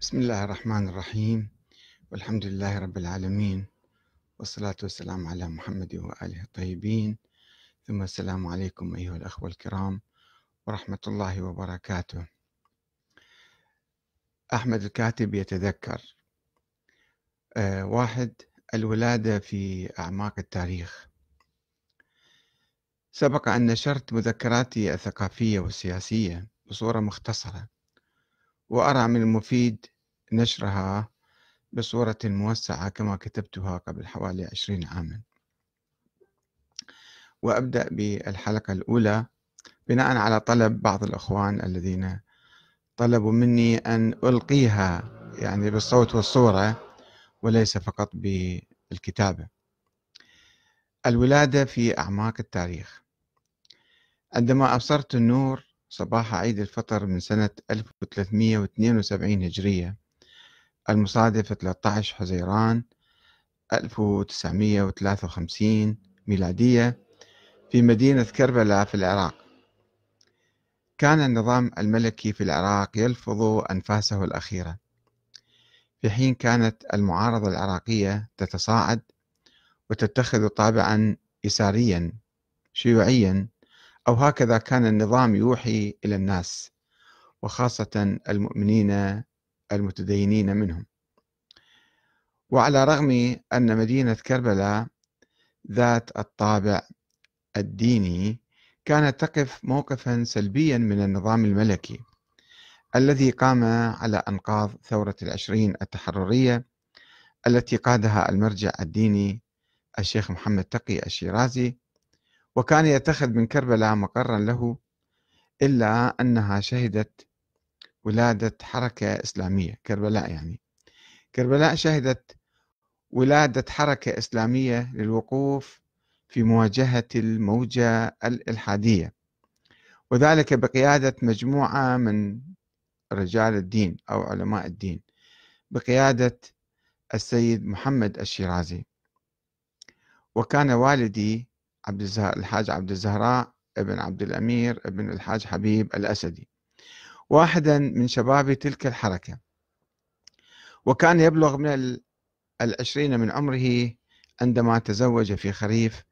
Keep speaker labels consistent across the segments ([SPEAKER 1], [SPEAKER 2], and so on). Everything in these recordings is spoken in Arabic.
[SPEAKER 1] بسم الله الرحمن الرحيم. والحمد لله رب العالمين. والصلاة والسلام على محمد وآله الطيبين. ثم السلام عليكم أيها الأخوة الكرام ورحمة الله وبركاته. أحمد الكاتب يتذكر آه واحد الولادة في أعماق التاريخ. سبق أن نشرت مذكراتي الثقافية والسياسية بصورة مختصرة. وأرى من المفيد نشرها بصورة موسعة كما كتبتها قبل حوالي عشرين عاما. وأبدأ بالحلقة الأولى بناء على طلب بعض الأخوان الذين طلبوا مني أن ألقيها يعني بالصوت والصورة وليس فقط بالكتابة. الولادة في أعماق التاريخ. عندما أبصرت النور صباح عيد الفطر من سنة 1372 هجرية. المصادف 13 حزيران 1953 ميلادية في مدينة كربلاء في العراق. كان النظام الملكي في العراق يلفظ أنفاسه الأخيرة. في حين كانت المعارضة العراقية تتصاعد وتتخذ طابعا يساريا شيوعيا أو هكذا كان النظام يوحي إلى الناس وخاصة المؤمنين المتدينين منهم. وعلى رغم أن مدينة كربلاء ذات الطابع الديني كانت تقف موقفا سلبيا من النظام الملكي الذي قام على أنقاض ثورة العشرين التحررية التي قادها المرجع الديني الشيخ محمد تقي الشيرازي وكان يتخذ من كربلاء مقرا له إلا أنها شهدت ولادة حركة إسلامية كربلاء يعني. كربلاء شهدت ولادة حركة إسلامية للوقوف في مواجهة الموجة الإلحادية. وذلك بقيادة مجموعة من رجال الدين أو علماء الدين بقيادة السيد محمد الشيرازي. وكان والدي عبد الزهر الحاج عبد الزهراء ابن عبد الأمير ابن الحاج حبيب الأسدي. واحدا من شباب تلك الحركة. وكان يبلغ من العشرين من عمره عندما تزوج في خريف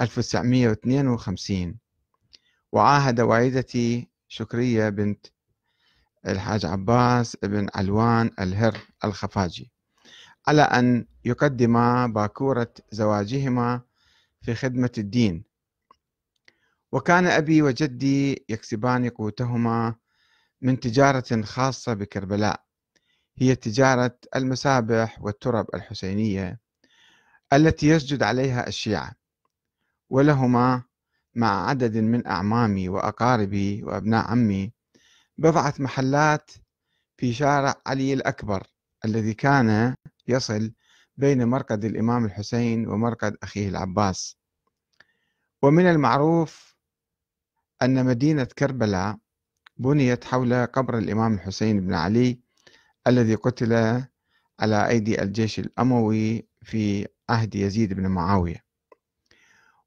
[SPEAKER 1] 1952 وعاهد والدتي شكرية بنت الحاج عباس ابن علوان الهر الخفاجي على أن يقدما باكورة زواجهما في خدمة الدين. وكان أبي وجدي يكسبان قوتهما من تجارة خاصة بكربلاء. هي تجارة المسابح والترب الحسينية التي يسجد عليها الشيعة. ولهما مع عدد من أعمامي وأقاربي وأبناء عمي بضعة محلات في شارع علي الأكبر الذي كان يصل بين مرقد الإمام الحسين ومرقد أخيه العباس. ومن المعروف أن مدينة كربلاء بنيت حول قبر الإمام الحسين بن علي الذي قتل على أيدي الجيش الأموي في عهد يزيد بن معاوية.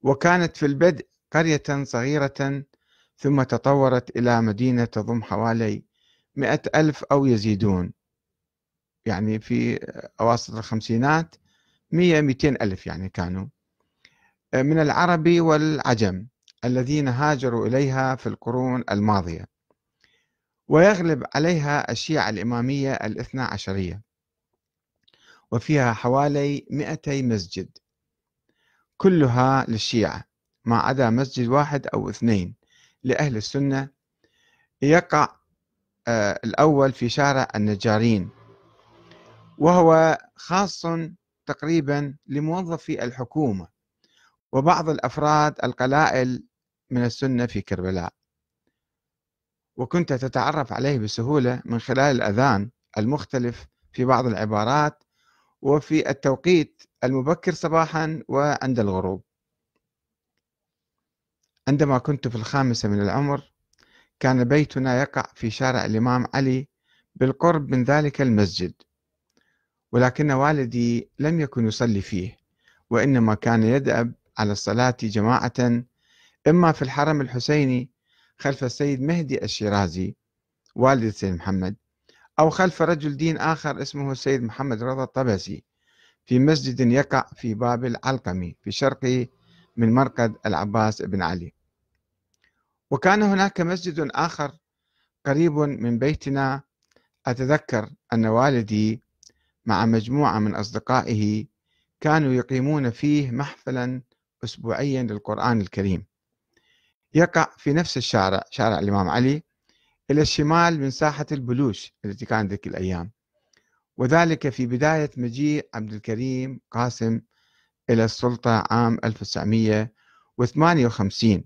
[SPEAKER 1] وكانت في البدء قرية صغيرة ثم تطورت إلى مدينة تضم حوالي مئة ألف أو يزيدون. يعني في أواسط الخمسينات مية مئتين ألف يعني كانوا. من العرب والعجم الذين هاجروا إليها في القرون الماضية. ويغلب عليها الشيعة الإمامية الاثنى عشرية. وفيها حوالي 200 مسجد. كلها للشيعة ما عدا مسجد واحد أو اثنين لأهل السنة. يقع آه، الأول في شارع النجارين. وهو خاص تقريبا لموظفي الحكومة وبعض الأفراد القلائل من السنة في كربلاء. وكنت تتعرف عليه بسهولة من خلال الأذان المختلف في بعض العبارات وفي التوقيت المبكر صباحا وعند الغروب. عندما كنت في الخامسة من العمر كان بيتنا يقع في شارع الإمام علي بالقرب من ذلك المسجد. ولكن والدي لم يكن يصلي فيه وإنما كان يدأب على الصلاة جماعة إما في الحرم الحسيني خلف السيد مهدي الشيرازي والد السيد محمد أو خلف رجل دين آخر اسمه السيد محمد رضا الطبسي في مسجد يقع في باب العلقمي في شرق من مرقد العباس بن علي. وكان هناك مسجد آخر قريب من بيتنا أتذكر أن والدي مع مجموعة من أصدقائه كانوا يقيمون فيه محفلا أسبوعيا للقرآن الكريم. يقع في نفس الشارع شارع الإمام علي إلى الشمال من ساحة البلوش التي كانت ذيك الأيام. وذلك في بداية مجيء عبد الكريم قاسم إلى السلطة عام 1958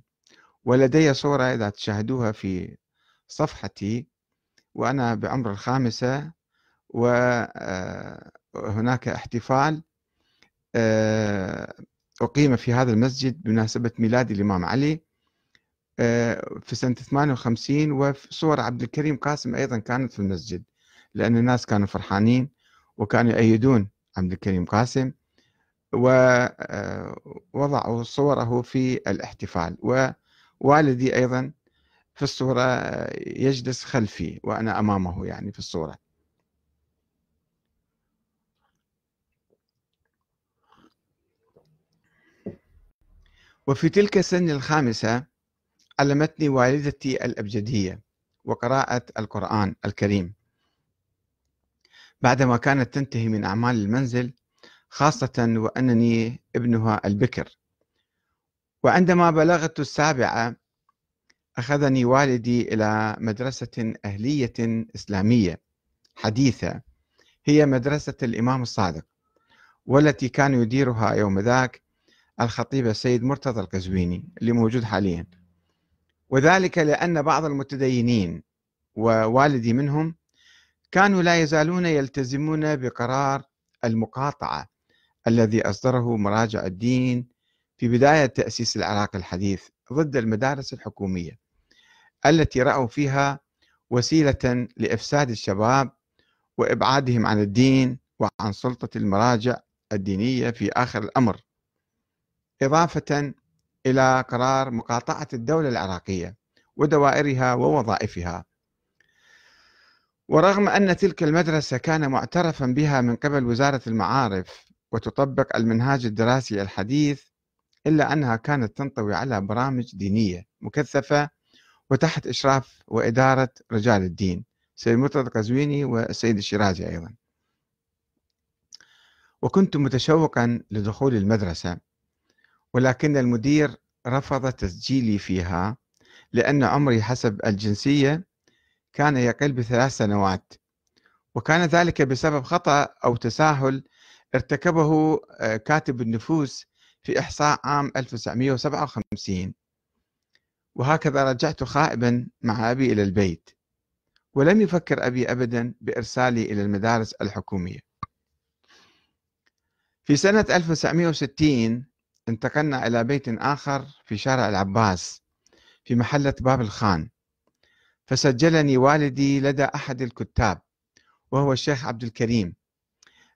[SPEAKER 1] ولدي صورة إذا تشاهدوها في صفحتي وأنا بعمر الخامسة وهناك احتفال آه، أقيم في هذا المسجد بمناسبة ميلاد الإمام علي آه، في سنة 58 وصور عبد الكريم قاسم أيضا كانت في المسجد لأن الناس كانوا فرحانين وكانوا يأيدون عبد الكريم قاسم ووضعوا آه، صوره في الاحتفال ووالدي أيضا في الصورة يجلس خلفي وأنا أمامه يعني في الصورة. وفي تلك السن الخامسة علمتني والدتي الأبجدية وقراءة القرآن الكريم. بعدما كانت تنتهي من أعمال المنزل خاصة وأنني ابنها البكر. وعندما بلغت السابعة أخذني والدي إلى مدرسة أهلية إسلامية حديثة هي مدرسة الإمام الصادق والتي كان يديرها يوم ذاك الخطيب السيد مرتضى القزويني اللي موجود حاليا. وذلك لأن بعض المتدينين ووالدي منهم كانوا لا يزالون يلتزمون بقرار المقاطعة الذي أصدره مراجع الدين في بداية تأسيس العراق الحديث ضد المدارس الحكومية التي رأوا فيها وسيلة لإفساد الشباب وإبعادهم عن الدين وعن سلطة المراجع الدينية في آخر الأمر. إضافة إلى قرار مقاطعة الدولة العراقية ودوائرها ووظائفها. ورغم أن تلك المدرسة كان معترفا بها من قبل وزارة المعارف وتطبق المنهاج الدراسي الحديث إلا أنها كانت تنطوي على برامج دينية مكثفة وتحت إشراف وإدارة رجال الدين سيد مرتضى القزويني والسيد الشيرازي أيضا. وكنت متشوقا لدخول المدرسة. ولكن المدير رفض تسجيلي فيها لأن عمري حسب الجنسية كان يقل بثلاث سنوات وكان ذلك بسبب خطأ أو تساهل ارتكبه آه، كاتب النفوس في إحصاء عام 1957 وهكذا رجعت خائبا مع أبي إلى البيت ولم يفكر أبي أبدا بإرسالي إلى المدارس الحكومية. في سنة 1960 انتقلنا إلى بيت آخر في شارع العباس في محلة باب الخان. فسجلني والدي لدى أحد الكتاب وهو الشيخ عبد الكريم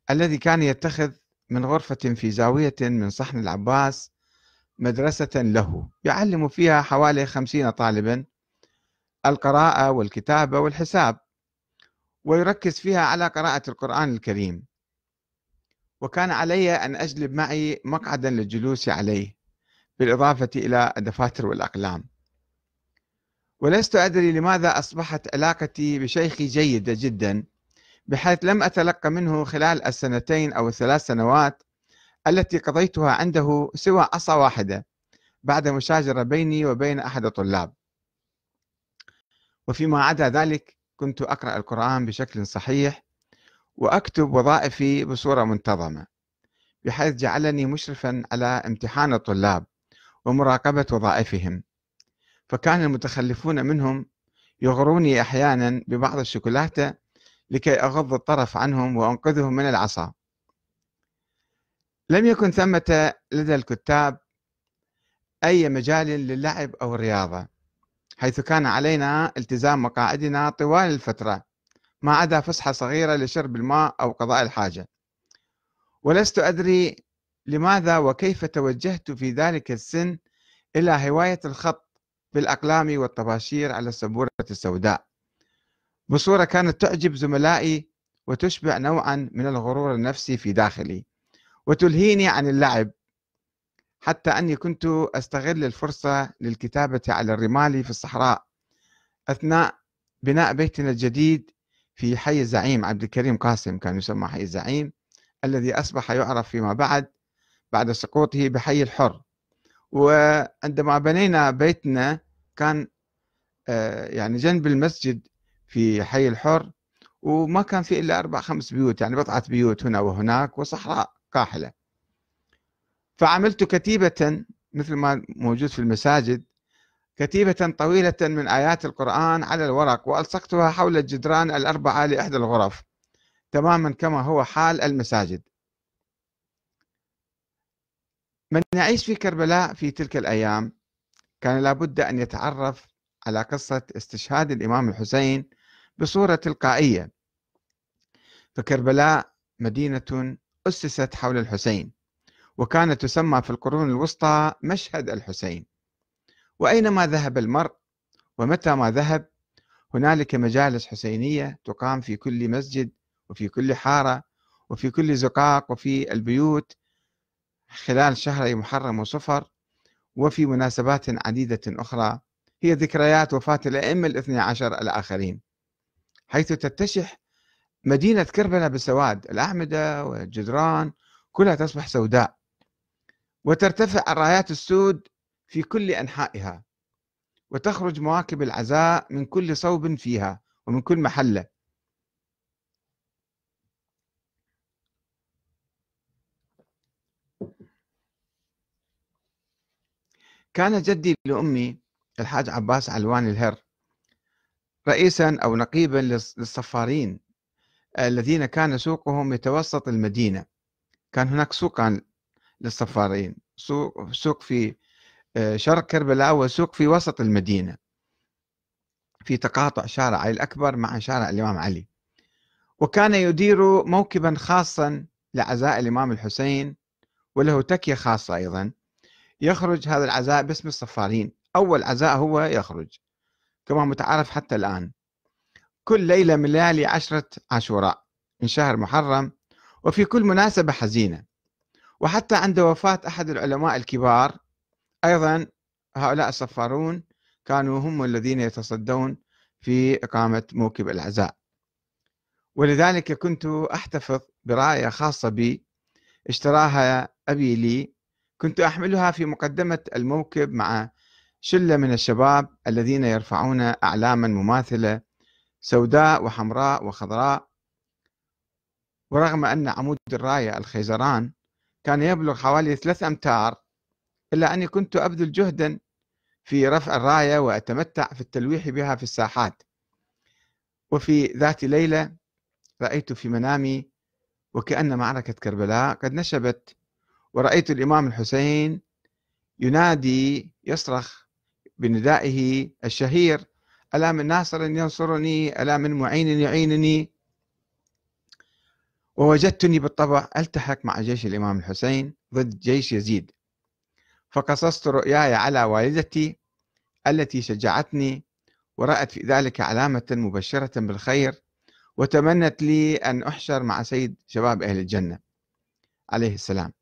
[SPEAKER 1] الذي كان يتخذ من غرفة في زاوية من صحن العباس مدرسة له يعلم فيها حوالي خمسين طالبا القراءة والكتابة والحساب ويركز فيها على قراءة القرآن الكريم. وكان علي أن أجلب معي مقعدا للجلوس عليه بالإضافة إلى الدفاتر والأقلام. ولست أدري لماذا أصبحت علاقتي بشيخي جيدة جدا بحيث لم أتلقى منه خلال السنتين أو الثلاث سنوات التي قضيتها عنده سوى عصا واحدة بعد مشاجرة بيني وبين أحد الطلاب. وفيما عدا ذلك كنت أقرأ القرآن بشكل صحيح وأكتب وظائفي بصورة منتظمة بحيث جعلني مشرفا على امتحان الطلاب ومراقبة وظائفهم. فكان المتخلفون منهم يغروني أحيانا ببعض الشوكولاتة لكي أغض الطرف عنهم وأنقذهم من العصا. لم يكن ثمة لدى الكتاب أي مجال للعب أو الرياضة حيث كان علينا التزام مقاعدنا طوال الفترة. ما عدا فسحة صغيرة لشرب الماء أو قضاء الحاجة. ولست أدري لماذا وكيف توجهت في ذلك السن إلى هواية الخط بالأقلام والطباشير على السبورة السوداء. بصورة كانت تعجب زملائي وتشبع نوعا من الغرور النفسي في داخلي وتلهيني عن اللعب حتى أني كنت أستغل الفرصة للكتابة على الرمال في الصحراء أثناء بناء بيتنا الجديد في حي الزعيم عبد الكريم قاسم كان يسمى حي الزعيم الذي أصبح يعرف فيما بعد بعد سقوطه بحي الحر. وعندما بنينا بيتنا كان آه، يعني جنب المسجد في حي الحر وما كان في إلا أربع خمس بيوت يعني بضعة بيوت هنا وهناك وصحراء قاحلة فعملت كتيبة مثل ما موجود في المساجد كتيبة طويلة من آيات القرآن على الورق وألصقتها حول الجدران الأربعة لإحدى الغرف تماما كما هو حال المساجد. من يعيش في كربلاء في تلك الأيام كان لابد أن يتعرف على قصة استشهاد الإمام الحسين بصورة تلقائية. فكربلاء مدينة أسست حول الحسين وكانت تسمى في القرون الوسطى مشهد الحسين. وأينما ذهب المرء ومتى ما ذهب؟ هنالك مجالس حسينية تقام في كل مسجد وفي كل حارة وفي كل زقاق وفي البيوت خلال شهري محرم وصفر وفي مناسبات عديدة أخرى. هي ذكريات وفاة الأئمة الاثني عشر الآخرين. حيث تتشح مدينة كربلاء بالسواد الأعمدة والجدران كلها تصبح سوداء. وترتفع الرايات السود في كل أنحائها وتخرج مواكب العزاء من كل صوب فيها ومن كل محلة. كان جدي لأمي الحاج عباس علوان الهر رئيسا أو نقيبا للصفارين الذين كان سوقهم يتوسط المدينة. كان هناك سوقا للصفارين سوق, سوق في آه، شرق كربلاء وسوق في وسط المدينة في تقاطع شارع الأكبر مع شارع الإمام علي. وكان يدير موكبا خاصا لعزاء الإمام الحسين وله تكية خاصة أيضا. يخرج هذا العزاء باسم الصفارين. أول عزاء هو يخرج كما متعارف حتى الآن. كل ليلة من ليالي عشرة عاشوراء من شهر محرم وفي كل مناسبة حزينة. وحتى عند وفاة أحد العلماء الكبار أيضا هؤلاء الصفارون كانوا هم الذين يتصدون في إقامة موكب العزاء ولذلك كنت أحتفظ براية خاصة بي اشتراها أبي لي. كنت أحملها في مقدمة الموكب مع شلة من الشباب الذين يرفعون أعلاما مماثلة سوداء وحمراء وخضراء. ورغم أن عمود الراية الخيزران كان يبلغ حوالي ثلاث أمتار إلا أني كنت أبذل جهدا في رفع الراية وأتمتع في التلويح بها في الساحات. وفي ذات ليلة رأيت في منامي وكأن معركة كربلاء قد نشبت ورأيت الإمام الحسين ينادي يصرخ بندائه الشهير ألا من ناصر ينصرني؟ ألا من معين يعينني؟ ووجدتني بالطبع ألتحق مع جيش الإمام الحسين ضد جيش يزيد. فقصصت رؤياي على والدتي التي شجعتني ورأت في ذلك علامة مبشرة بالخير وتمنت لي أن أحشر مع سيد شباب أهل الجنة. عليه السلام.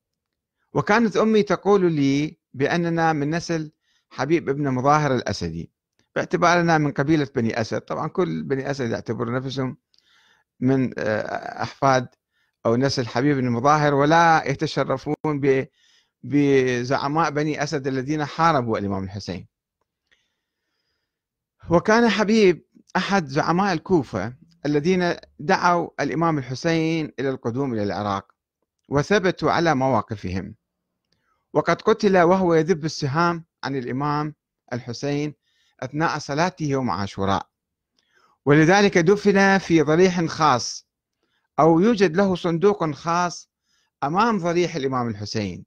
[SPEAKER 1] وكانت أمي تقول لي بأننا من نسل حبيب ابن مظاهر الأسدي. باعتبارنا من قبيلة بني أسد. طبعا كل بني أسد يعتبرون نفسهم من آه، أحفاد أو نسل حبيب بن مظاهر ولا يتشرفون بزعماء بني أسد الذين حاربوا الإمام الحسين. وكان حبيب أحد زعماء الكوفة الذين دعوا الإمام الحسين إلى القدوم إلى العراق وثبتوا على مواقفهم. وقد قتل وهو يذب السهام عن الإمام الحسين أثناء صلاته يوم عاشوراء ولذلك دفن في ضريح خاص أو يوجد له صندوق خاص أمام ضريح الإمام الحسين.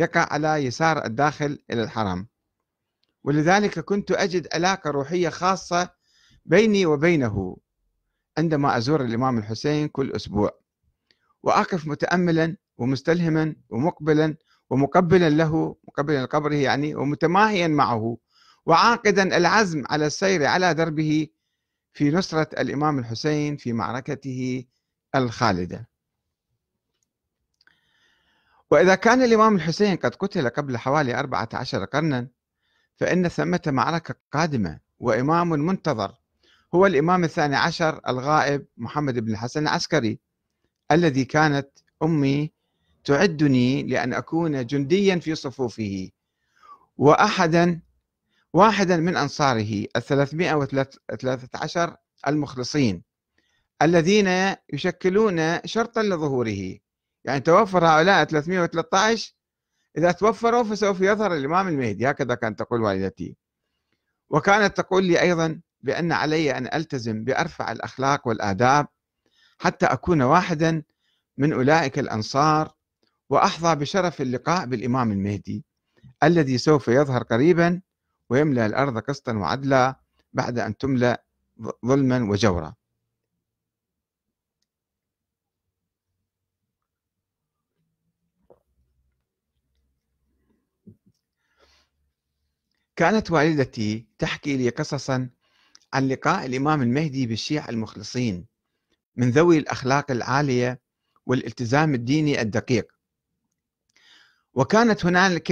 [SPEAKER 1] يقع على يسار الداخل إلى الحرم ولذلك كنت أجد علاقة روحية خاصة بيني وبينه عندما أزور الإمام الحسين كل أسبوع. وأقف متأملا ومستلهما ومقبلا ومقبلا له مقبلا لقبره يعني ومتماهيا معه وعاقدا العزم على السير على دربه في نصرة الإمام الحسين في معركته الخالدة. وإذا كان الإمام الحسين قد قتل قبل حوالي 14 قرنا فإن ثمة معركة قادمة وإمام منتظر هو الإمام الثاني عشر الغائب محمد بن الحسن العسكري الذي كانت أمي تعدني لأن أكون جنديا في صفوفه وأحدا واحدا من أنصاره الثلاثمائة وثلاثة عشر المخلصين الذين يشكلون شرطا لظهوره. يعني توفر هؤلاء 313 إذا توفروا فسوف يظهر الإمام المهدي. هكذا كانت تقول والدتي. وكانت تقول لي أيضا بأن علي أن ألتزم بأرفع الأخلاق والآداب حتى أكون واحدا من أولئك الأنصار وأحظى بشرف اللقاء بالإمام المهدي الذي سوف يظهر قريبا ويملأ الأرض قسطا وعدلا بعد أن تملأ ظلما وجورا. كانت والدتي تحكي لي قصصا عن لقاء الإمام المهدي بالشيعة المخلصين من ذوي الأخلاق العالية والالتزام الديني الدقيق. وكانت هنالك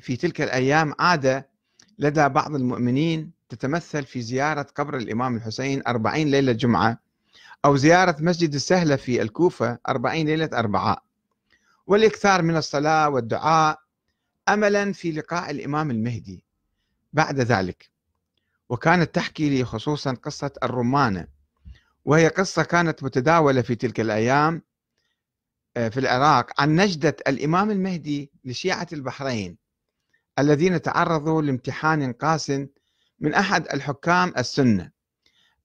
[SPEAKER 1] في تلك الأيام عادة لدى بعض المؤمنين تتمثل في زيارة قبر الإمام الحسين أربعين ليلة جمعة أو زيارة مسجد السهلة في الكوفة أربعين ليلة أربعاء. والإكثار من الصلاة والدعاء أملا في لقاء الإمام المهدي. بعد ذلك. وكانت تحكي لي خصوصا قصة الرمانة وهي قصة كانت متداولة في تلك الأيام آه، في العراق عن نجدة الإمام المهدي لشيعة البحرين الذين تعرضوا لامتحان قاس من أحد الحكام السنة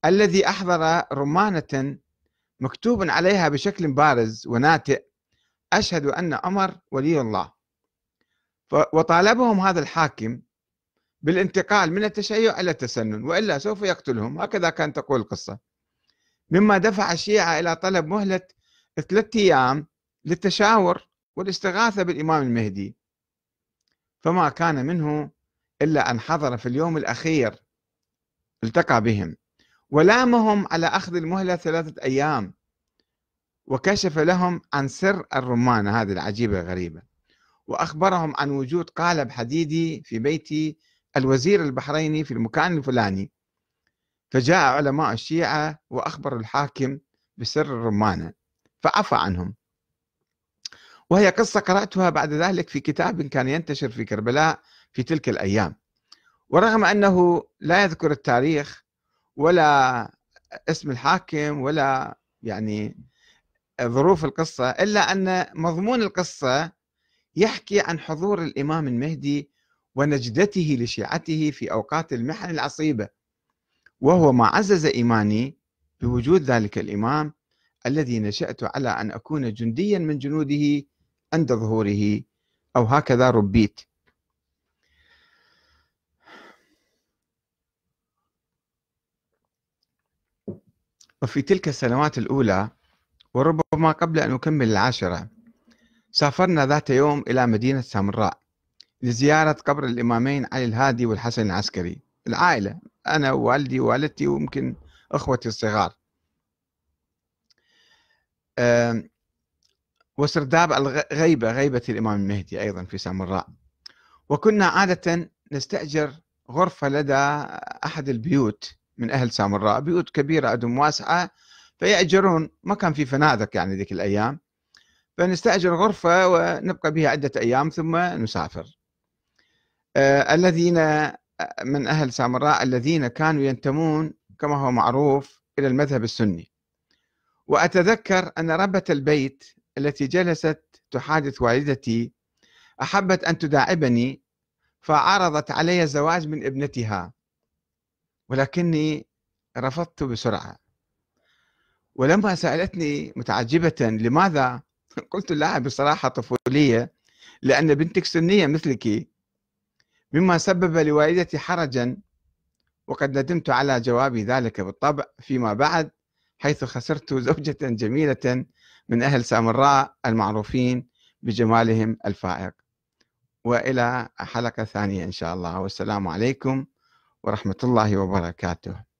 [SPEAKER 1] الذي أحضر رمانة مكتوب عليها بشكل بارز وناتئ أشهد أن عمر ولي الله. وطالبهم هذا الحاكم بالانتقال من التشيع إلى التسنن وإلا سوف يقتلهم. هكذا كانت تقول القصة. مما دفع الشيعة إلى طلب مهلة ثلاثة أيام للتشاور والاستغاثة بالإمام المهدي. فما كان منه إلا أن حضر في اليوم الأخير التقى بهم. ولامهم على أخذ المهلة ثلاثة أيام وكشف لهم عن سر الرمانة هذه العجيبة الغريبة. وأخبرهم عن وجود قالب حديدي في بيت الوزير البحريني في المكان الفلاني. فجاء علماء الشيعة وأخبروا الحاكم بسر الرمانة فعفى عنهم. وهي قصة قرأتها بعد ذلك في كتاب كان ينتشر في كربلاء في تلك الأيام. ورغم أنه لا يذكر التاريخ ولا اسم الحاكم ولا يعني ظروف القصة إلا أن مضمون القصة يحكي عن حضور الإمام المهدي ونجدته لشيعته في أوقات المحن العصيبة. وهو ما عزز إيماني بوجود ذلك الإمام الذي نشأت على أن أكون جنديا من جنوده عند ظهوره أو هكذا ربيت. وفي تلك السنوات الأولى وربما قبل أن أكمل العاشرة سافرنا ذات يوم إلى مدينة سامراء. لزيارة قبر الإمامين علي الهادي والحسن العسكري. العائلة أنا ووالدي ووالدتي ويمكن أخوتي الصغار. وسرداب الغيبة غيبة الإمام المهدي أيضا في سامراء وكنا عادة نستأجر غرفة لدى أحد البيوت من أهل سامراء بيوت كبيرة أدم واسعة فيأجرون. ما كان في فنادق يعني ذيك الأيام. فنستأجر غرفة ونبقى بها عدة أيام ثم نسافر. الذين آه، من أهل سامراء الذين كانوا ينتمون كما هو معروف إلى المذهب السني. وأتذكر أن ربة البيت التي جلست تحادث والدتي أحبت أن تداعبني فعرضت علي الزواج من ابنتها ولكني رفضت بسرعة. ولما سألتني متعجبة لماذا؟ قلت لها بصراحة طفولية لأن بنتك سنية مثلك. مما سبب لوالدتي حرجا وقد ندمت على جواب ذلك بالطبع فيما بعد حيث خسرت زوجة جميلة من أهل سامراء المعروفين بجمالهم الفائق. وإلى حلقة ثانية إن شاء الله. والسلام عليكم ورحمة الله وبركاته.